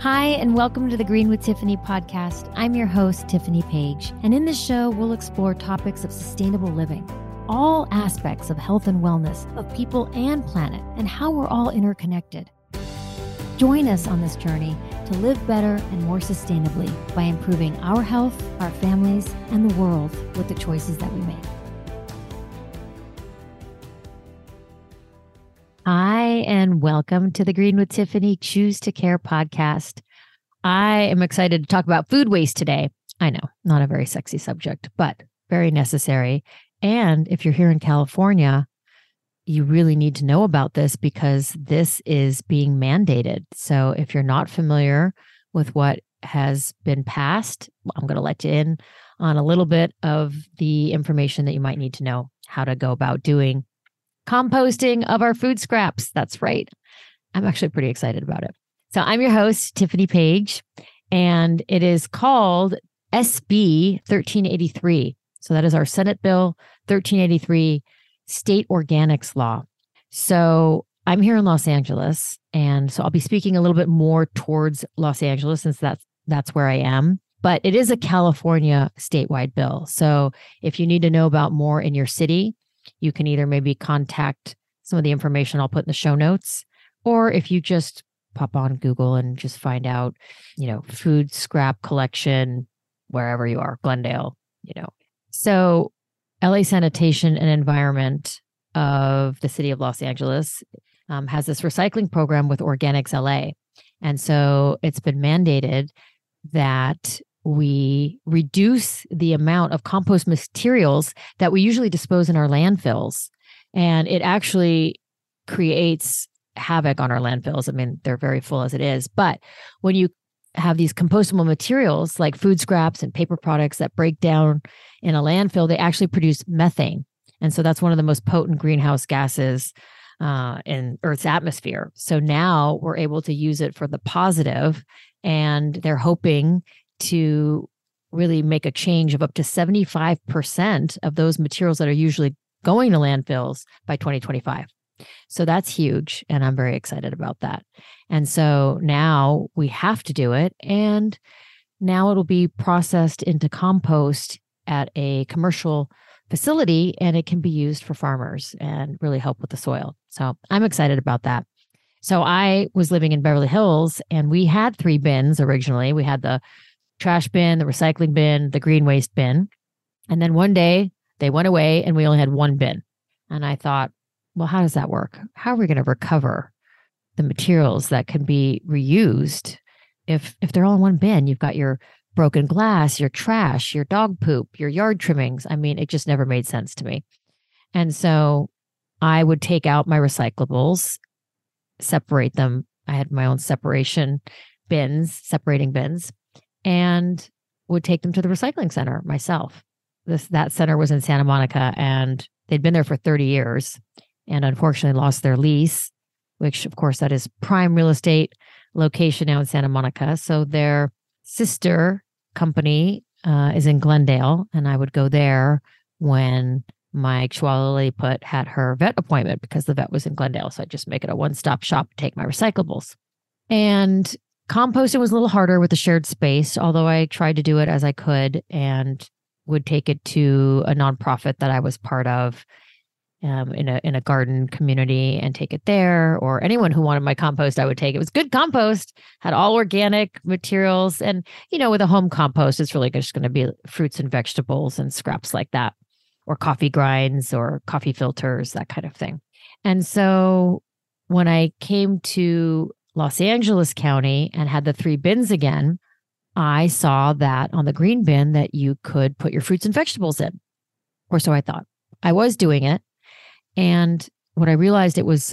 Hi, and welcome to the Green with Tiffany podcast. I'm your host, Tiffany Page, and in this show, we'll explore topics of sustainable living, all aspects of health and wellness of people and planet, and how we're all interconnected. Join us on this journey to live better and more sustainably by improving our health, our families, and the world with the choices that we make. And welcome to the Green with Tiffany Choose to Care podcast. I am excited to talk about food waste today. I know, not a very sexy subject, but very necessary. And if you're here in California, you really need to know about this because this is being mandated. So if you're not familiar with what has been passed, I'm going to let you in on a little bit of the information that you might need to know how to go about doing composting of our food scraps. That's right. I'm actually pretty excited about it. So I'm your host, Tiffany Page, and it is called SB 1383. So that is our Senate Bill 1383 state organics law. So I'm here in Los Angeles, and so I'll be speaking a little bit more towards Los Angeles since that's that's where I am. But it is a California statewide bill. So if you need to know about more in your city, you can either maybe contact some of the information I'll put in the show notes, or if you just pop on Google and just find out, you know, food scrap collection wherever you are, Glendale, you know. So, LA Sanitation and Environment of the city of Los Angeles um, has this recycling program with Organics LA. And so it's been mandated that we reduce the amount of compost materials that we usually dispose in our landfills. And it actually creates havoc on our landfills. I mean, they're very full as it is. But when you have these compostable materials like food scraps and paper products that break down in a landfill, they actually produce methane. And so that's one of the most potent greenhouse gases uh, in Earth's atmosphere. So now we're able to use it for the positive, and they're hoping to really make a change of up to 75% of those materials that are usually going to landfills by 2025. So that's huge. And I'm very excited about that. And so now we have to do it. And now it'll be processed into compost at a commercial facility and it can be used for farmers and really help with the soil. So I'm excited about that. So I was living in Beverly Hills and we had three bins originally. We had the trash bin, the recycling bin, the green waste bin. And then one day they went away and we only had one bin. And I thought, well, how does that work? How are we going to recover the materials that can be reused if if they're all in one bin? You've got your broken glass, your trash, your dog poop, your yard trimmings. I mean, it just never made sense to me. And so I would take out my recyclables, separate them. I had my own separation bins, separating bins, and would take them to the recycling center myself. This that center was in Santa Monica and they'd been there for 30 years and unfortunately lost their lease, which of course that is prime real estate location now in Santa Monica. So their sister company uh, is in Glendale, and I would go there when my Chihuahua put had her vet appointment because the vet was in Glendale. So I'd just make it a one stop shop, take my recyclables. And composting was a little harder with the shared space, although I tried to do it as I could and would take it to a nonprofit that I was part of um, in a in a garden community and take it there. Or anyone who wanted my compost, I would take. It was good compost, had all organic materials, and you know, with a home compost, it's really just going to be fruits and vegetables and scraps like that, or coffee grinds or coffee filters, that kind of thing. And so when I came to Los Angeles County and had the three bins again, I saw that on the green bin that you could put your fruits and vegetables in. Or so I thought. I was doing it and what I realized it was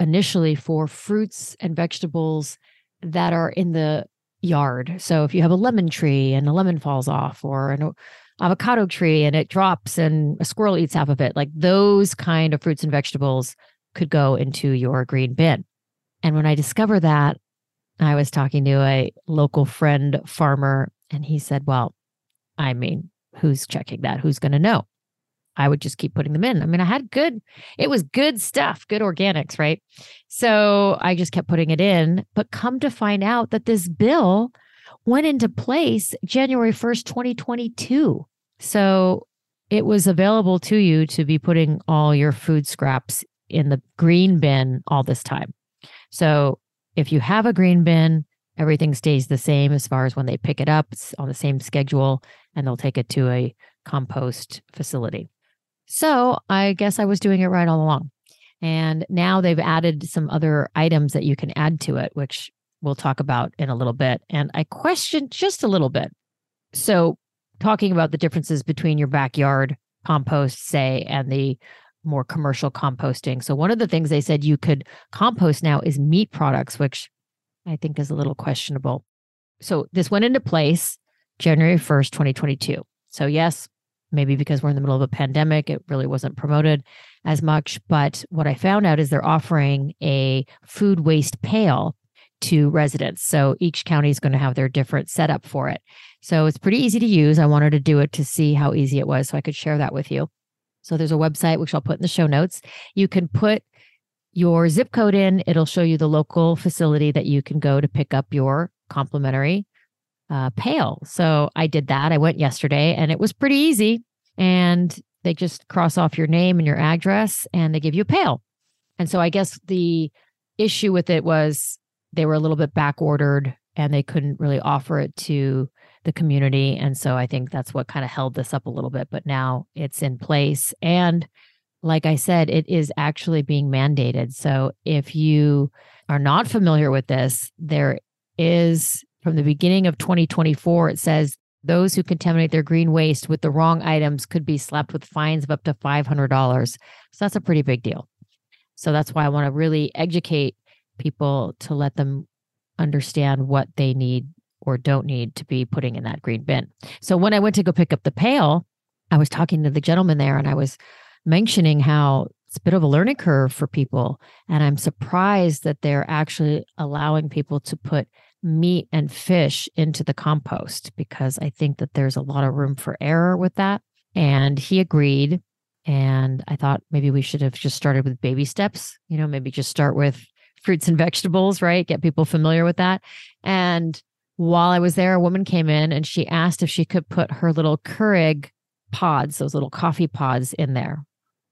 initially for fruits and vegetables that are in the yard. So if you have a lemon tree and a lemon falls off, or an avocado tree and it drops and a squirrel eats half of it, like those kind of fruits and vegetables could go into your green bin. And when I discovered that, I was talking to a local friend farmer, and he said, Well, I mean, who's checking that? Who's going to know? I would just keep putting them in. I mean, I had good, it was good stuff, good organics, right? So I just kept putting it in. But come to find out that this bill went into place January 1st, 2022. So it was available to you to be putting all your food scraps in the green bin all this time. So if you have a green bin, everything stays the same as far as when they pick it up, it's on the same schedule, and they'll take it to a compost facility. So I guess I was doing it right all along. And now they've added some other items that you can add to it, which we'll talk about in a little bit. And I question just a little bit. So talking about the differences between your backyard compost, say, and the more commercial composting. So, one of the things they said you could compost now is meat products, which I think is a little questionable. So, this went into place January 1st, 2022. So, yes, maybe because we're in the middle of a pandemic, it really wasn't promoted as much. But what I found out is they're offering a food waste pail to residents. So each county is going to have their different setup for it. So it's pretty easy to use. I wanted to do it to see how easy it was so I could share that with you. So there's a website which I'll put in the show notes. You can put your zip code in, it'll show you the local facility that you can go to pick up your complimentary uh, pail. So I did that. I went yesterday and it was pretty easy. And they just cross off your name and your address and they give you a pail. And so I guess the issue with it was they were a little bit back ordered and they couldn't really offer it to the community. And so I think that's what kind of held this up a little bit. But now it's in place. And like I said, it is actually being mandated. So if you are not familiar with this, there is from the beginning of 2024, it says those who contaminate their green waste with the wrong items could be slapped with fines of up to $500. So that's a pretty big deal. So that's why I want to really educate people to let them understand what they need or don't need to be putting in that green bin. So when I went to go pick up the pail, I was talking to the gentleman there and I was mentioning how it's a bit of a learning curve for people. And I'm surprised that they're actually allowing people to put meat and fish into the compost because I think that there's a lot of room for error with that. And he agreed. And I thought maybe we should have just started with baby steps, you know, maybe just start with fruits and vegetables, right? Get people familiar with that. And while I was there, a woman came in and she asked if she could put her little Keurig pods, those little coffee pods in there.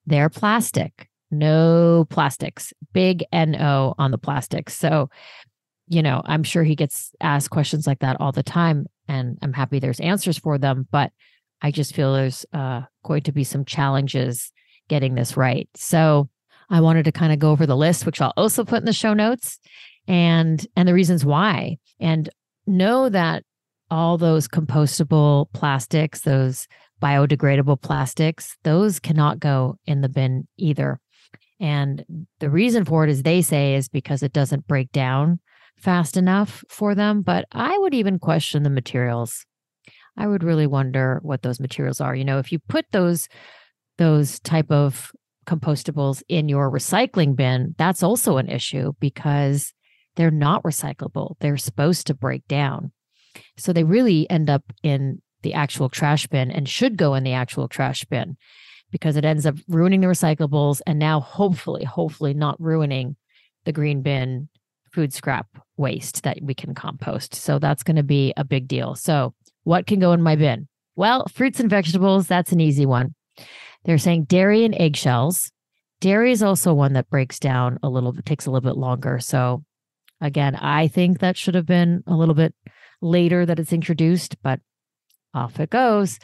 They're plastic, no plastics, big NO on the plastics. So, you know, I'm sure he gets asked questions like that all the time. And I'm happy there's answers for them. But I just feel there's uh, going to be some challenges getting this right. So, I wanted to kind of go over the list, which I'll also put in the show notes and and the reasons why. And know that all those compostable plastics, those biodegradable plastics, those cannot go in the bin either. And the reason for it is they say is because it doesn't break down fast enough for them. But I would even question the materials. I would really wonder what those materials are. You know, if you put those those type of compostables in your recycling bin, that's also an issue because they're not recyclable. They're supposed to break down. So they really end up in the actual trash bin and should go in the actual trash bin because it ends up ruining the recyclables and now hopefully, hopefully not ruining the green bin food scrap waste that we can compost. So that's going to be a big deal. So, what can go in my bin? Well, fruits and vegetables, that's an easy one. They're saying dairy and eggshells. Dairy is also one that breaks down a little bit, takes a little bit longer. So, again, I think that should have been a little bit later that it's introduced, but off it goes.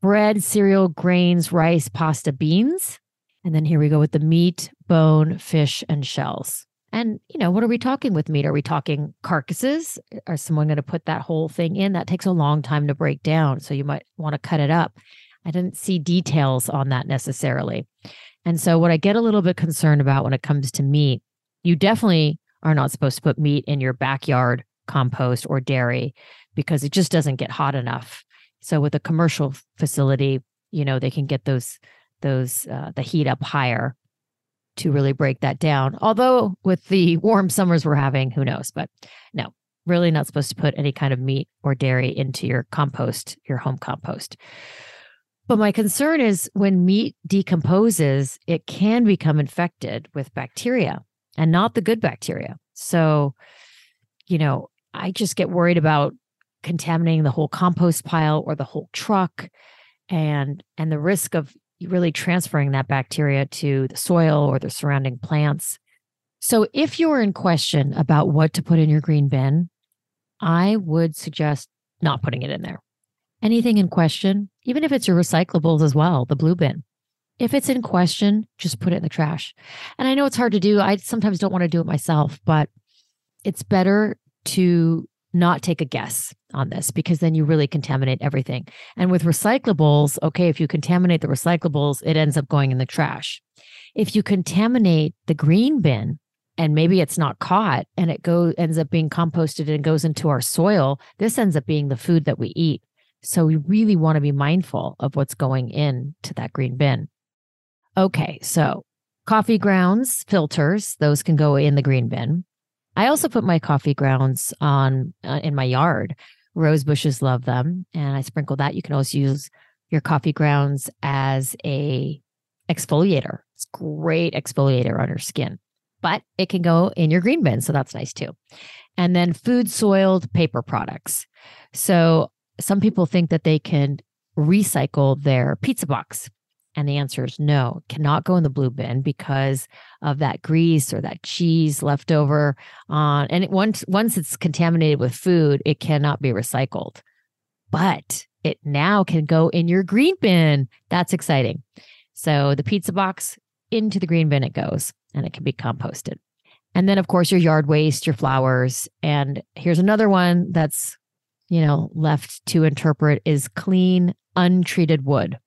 Bread, cereal, grains, rice, pasta, beans. And then here we go with the meat, bone, fish, and shells. And, you know, what are we talking with meat? Are we talking carcasses? Are someone going to put that whole thing in? That takes a long time to break down. So you might want to cut it up. I didn't see details on that necessarily. And so, what I get a little bit concerned about when it comes to meat, you definitely are not supposed to put meat in your backyard compost or dairy because it just doesn't get hot enough. So, with a commercial facility, you know, they can get those those uh, the heat up higher to really break that down. Although with the warm summers we're having, who knows? But no, really not supposed to put any kind of meat or dairy into your compost, your home compost. But my concern is when meat decomposes, it can become infected with bacteria and not the good bacteria. So, you know, I just get worried about contaminating the whole compost pile or the whole truck and and the risk of really transferring that bacteria to the soil or the surrounding plants. So if you're in question about what to put in your green bin, I would suggest not putting it in there. Anything in question, even if it's your recyclables as well, the blue bin. If it's in question, just put it in the trash. And I know it's hard to do. I sometimes don't want to do it myself, but it's better to not take a guess on this because then you really contaminate everything. And with recyclables, okay, if you contaminate the recyclables, it ends up going in the trash. If you contaminate the green bin and maybe it's not caught and it goes ends up being composted and goes into our soil, this ends up being the food that we eat. So we really want to be mindful of what's going in to that green bin. Okay, so coffee grounds, filters, those can go in the green bin. I also put my coffee grounds on uh, in my yard. Rose bushes love them, and I sprinkle that. You can also use your coffee grounds as a exfoliator. It's great exfoliator on your skin, but it can go in your green bin, so that's nice too. And then food soiled paper products. So some people think that they can recycle their pizza box. And the answer is no, cannot go in the blue bin because of that grease or that cheese left over on and it, once once it's contaminated with food, it cannot be recycled. But it now can go in your green bin. That's exciting. So the pizza box into the green bin it goes and it can be composted. And then of course your yard waste, your flowers, and here's another one that's you know left to interpret is clean untreated wood.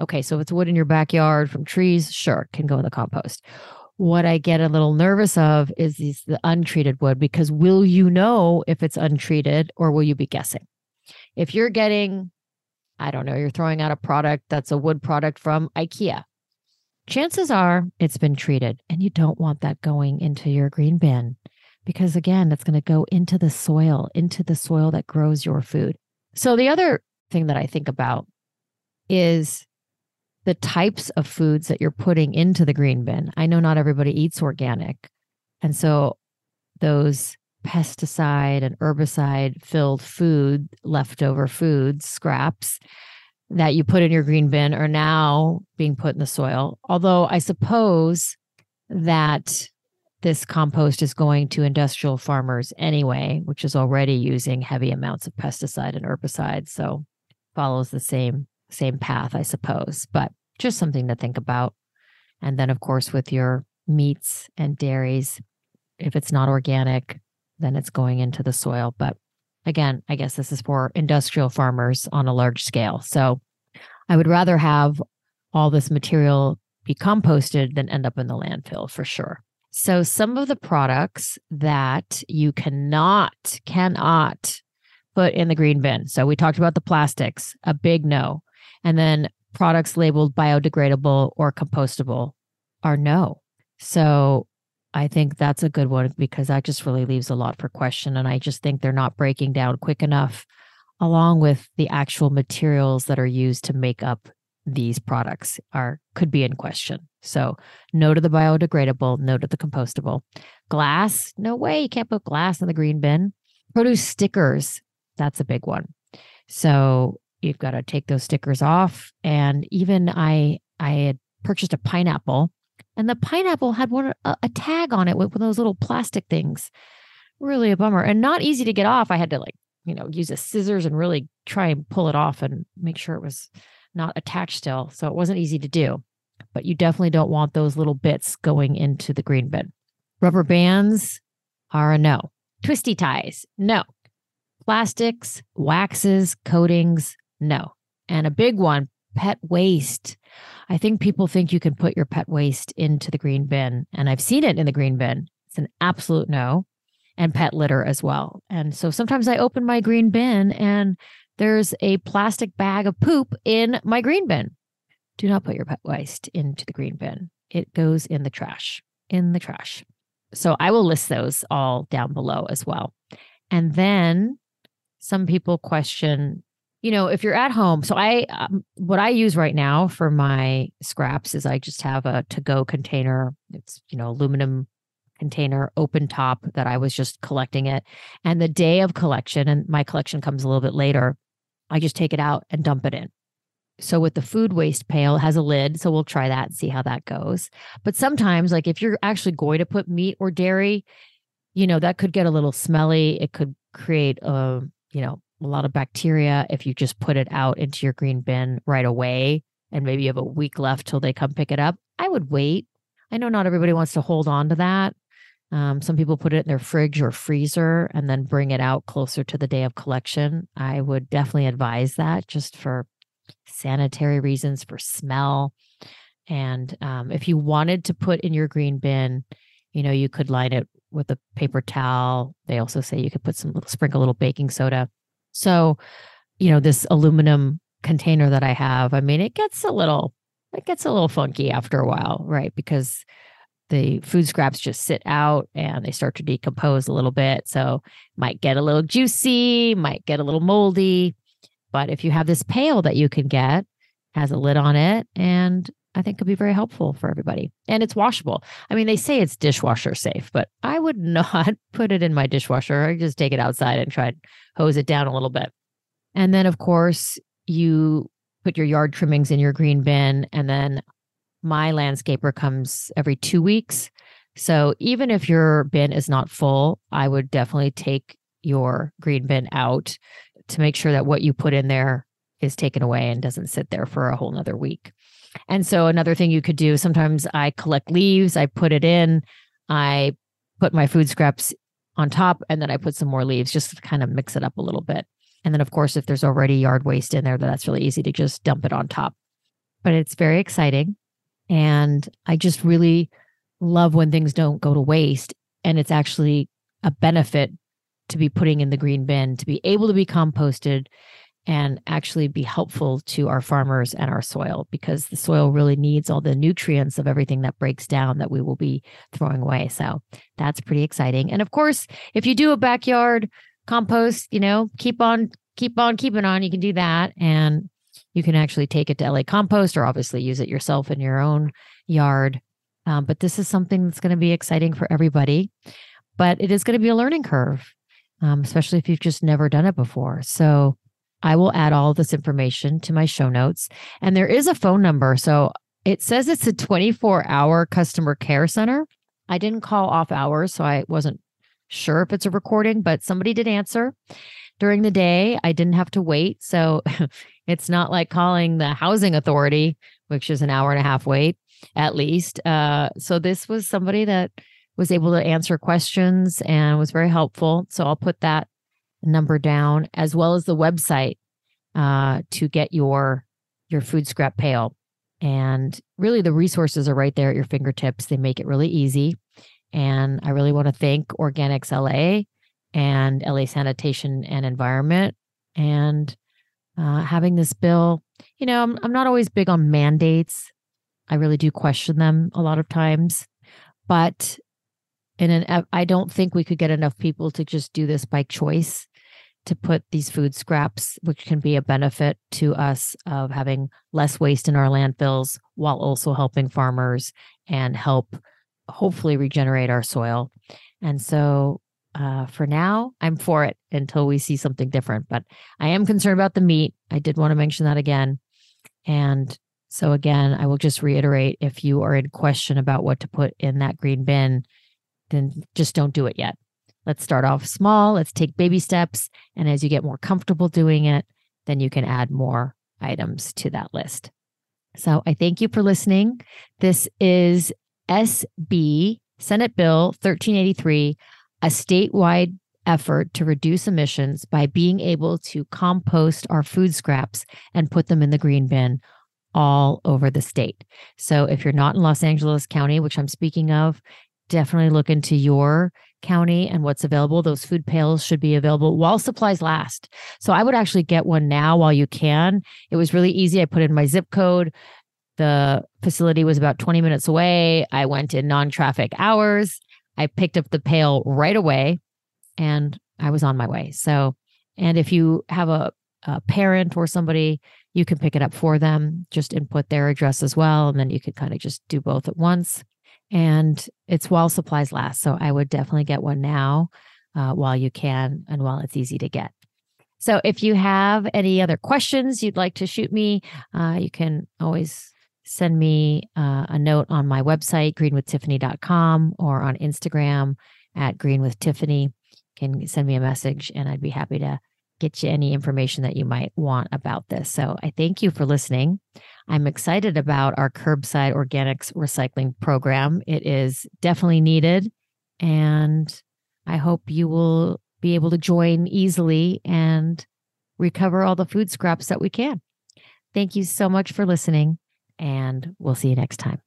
Okay, so if it's wood in your backyard from trees, sure, can go in the compost. What I get a little nervous of is these the untreated wood because will you know if it's untreated or will you be guessing? If you're getting, I don't know, you're throwing out a product that's a wood product from IKEA, chances are it's been treated and you don't want that going into your green bin because again, it's going to go into the soil, into the soil that grows your food. So the other thing that I think about is the types of foods that you're putting into the green bin. I know not everybody eats organic. And so those pesticide and herbicide filled food, leftover foods, scraps that you put in your green bin are now being put in the soil. Although I suppose that this compost is going to industrial farmers anyway, which is already using heavy amounts of pesticide and herbicide. So follows the same same path, I suppose. But just something to think about. And then, of course, with your meats and dairies, if it's not organic, then it's going into the soil. But again, I guess this is for industrial farmers on a large scale. So I would rather have all this material be composted than end up in the landfill for sure. So some of the products that you cannot, cannot put in the green bin. So we talked about the plastics, a big no. And then products labeled biodegradable or compostable are no. So I think that's a good one because that just really leaves a lot for question. And I just think they're not breaking down quick enough, along with the actual materials that are used to make up these products are could be in question. So no to the biodegradable, no to the compostable. Glass, no way, you can't put glass in the green bin. Produce stickers, that's a big one. So you've got to take those stickers off. And even I I had purchased a pineapple, and the pineapple had one a, a tag on it with, one of those little plastic things. Really a bummer, and not easy to get off. I had to like you know use a scissors and really try and pull it off and make sure it was not attached still. So it wasn't easy to do. But you definitely don't want those little bits going into the green bin. Rubber bands are a no. Twisty ties, no. Plastics, waxes, coatings, no. And a big one, pet waste. I think people think you can put your pet waste into the green bin, and I've seen it in the green bin. It's an absolute no. And pet litter as well. And so sometimes I open my green bin and there's a plastic bag of poop in my green bin. Do not put your pet waste into the green bin. It goes in the trash, in the trash. So I will list those all down below as well. And then some people question you know, if you're at home, so I, um, what I use right now for my scraps is I just have a to go container. It's, you know, aluminum container, open top that I was just collecting it. And the day of collection, and my collection comes a little bit later, I just take it out and dump it in. So with the food waste pail, has a lid. So we'll try that and see how that goes. But sometimes, like if you're actually going to put meat or dairy, you know, that could get a little smelly. It could create a, you know, a lot of bacteria if you just put it out into your green bin right away and maybe you have a week left till they come pick it up. I would wait. I know not everybody wants to hold on to that. Um, some people put it in their fridge or freezer and then bring it out closer to the day of collection. I would definitely advise that just for sanitary reasons, for smell. And um, if you wanted to put in your green bin, you know, you could line it with a paper towel. They also say you could put some little sprinkle a little baking soda so, you know, this aluminum container that I have, I mean, it gets a little, it gets a little funky after a while, right? Because the food scraps just sit out and they start to decompose a little bit. So might get a little juicy, might get a little moldy. But if you have this pail that you can get, has a lid on it, and I think could be very helpful for everybody. And it's washable. I mean, they say it's dishwasher safe, but I would not put it in my dishwasher. I just take it outside and try to hose it down a little bit. And then, of course, you put your yard trimmings in your green bin. And then my landscaper comes every two weeks. So even if your bin is not full, I would definitely take your green bin out to make sure that what you put in there is taken away and doesn't sit there for a whole nother week. And so another thing you could do, sometimes I collect leaves, I put it in, I put my food scraps on top, and then I put some more leaves just to kind of mix it up a little bit. And then, of course, if there's already yard waste in there, that's really easy to just dump it on top. But it's very exciting. And I just really love when things don't go to waste and it's actually a benefit to be putting in the green bin, to be able to be composted and actually be helpful to our farmers and our soil because the soil really needs all the nutrients of everything that breaks down that we will be throwing away. So that's pretty exciting. And of course, if you do a backyard compost, you know, keep on keep on keeping on, you can do that and you can actually take it to LA compost or obviously use it yourself in your own yard. Um, but this is something that's going to be exciting for everybody. But it is going to be a learning curve, um, especially if you've just never done it before. So I will add all this information to my show notes. And there is a phone number. So it says it's a 24 hour customer care center. I didn't call off hours, so I wasn't sure if it's a recording, but somebody did answer during the day. I didn't have to wait. So it's not like calling the housing authority, which is an hour and a half wait at least. Uh, so this was somebody that was able to answer questions and was very helpful. So I'll put that number down, as well as the website uh, to get your your food scrap pail. And really, the resources are right there at your fingertips. They make it really easy. And I really want to thank Organics LA and LA Sanitation and Environment and uh, having this bill. You know, I'm, I'm not always big on mandates. I really do question them a lot of times, but in an I don't think we could get enough people to just do this by choice to put these food scraps, which can be a benefit to us of having less waste in our landfills while also helping farmers and help hopefully regenerate our soil. And so uh, for now, I'm for it until we see something different. But I am concerned about the meat. I did want to mention that again. And so, again, I will just reiterate if you are in question about what to put in that green bin, then just don't do it yet. Let's start off small. Let's take baby steps. And as you get more comfortable doing it, then you can add more items to that list. So I thank you for listening. This is SB, Senate Bill 1383, a statewide effort to reduce emissions by being able to compost our food scraps and put them in the green bin all over the state. So if you're not in Los Angeles County, which I'm speaking of, definitely look into your county and what's available. Those food pails should be available while supplies last. So I would actually get one now while you can. It was really easy. I put in my zip code. The facility was about 20 minutes away. I went in non traffic hours. I picked up the pail right away and I was on my way. So, and if you have a a parent or somebody, you can pick it up for them. Just input their address as well. And then you could kind of just do both at once. And it's while supplies last. So I would definitely get one now uh, while you can and while it's easy to get. So if you have any other questions you'd like to shoot me, uh, you can always send me uh, a note on my website, greenwithtiffany.com, or on Instagram at greenwithtiffany. You can send me a message and I'd be happy to get you any information that you might want about this. So I thank you for listening. I'm excited about our curbside organics recycling program. It is definitely needed. And I hope you will be able to join easily and recover all the food scraps that we can. Thank you so much for listening, and we'll see you next time.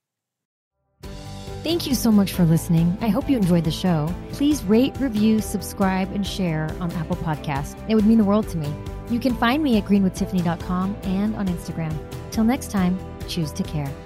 Thank you so much for listening. I hope you enjoyed the show. Please rate, review, subscribe, and share on Apple Podcasts. It would mean the world to me. You can find me at greenwithtiffany.com and on Instagram. Till next time, choose to care.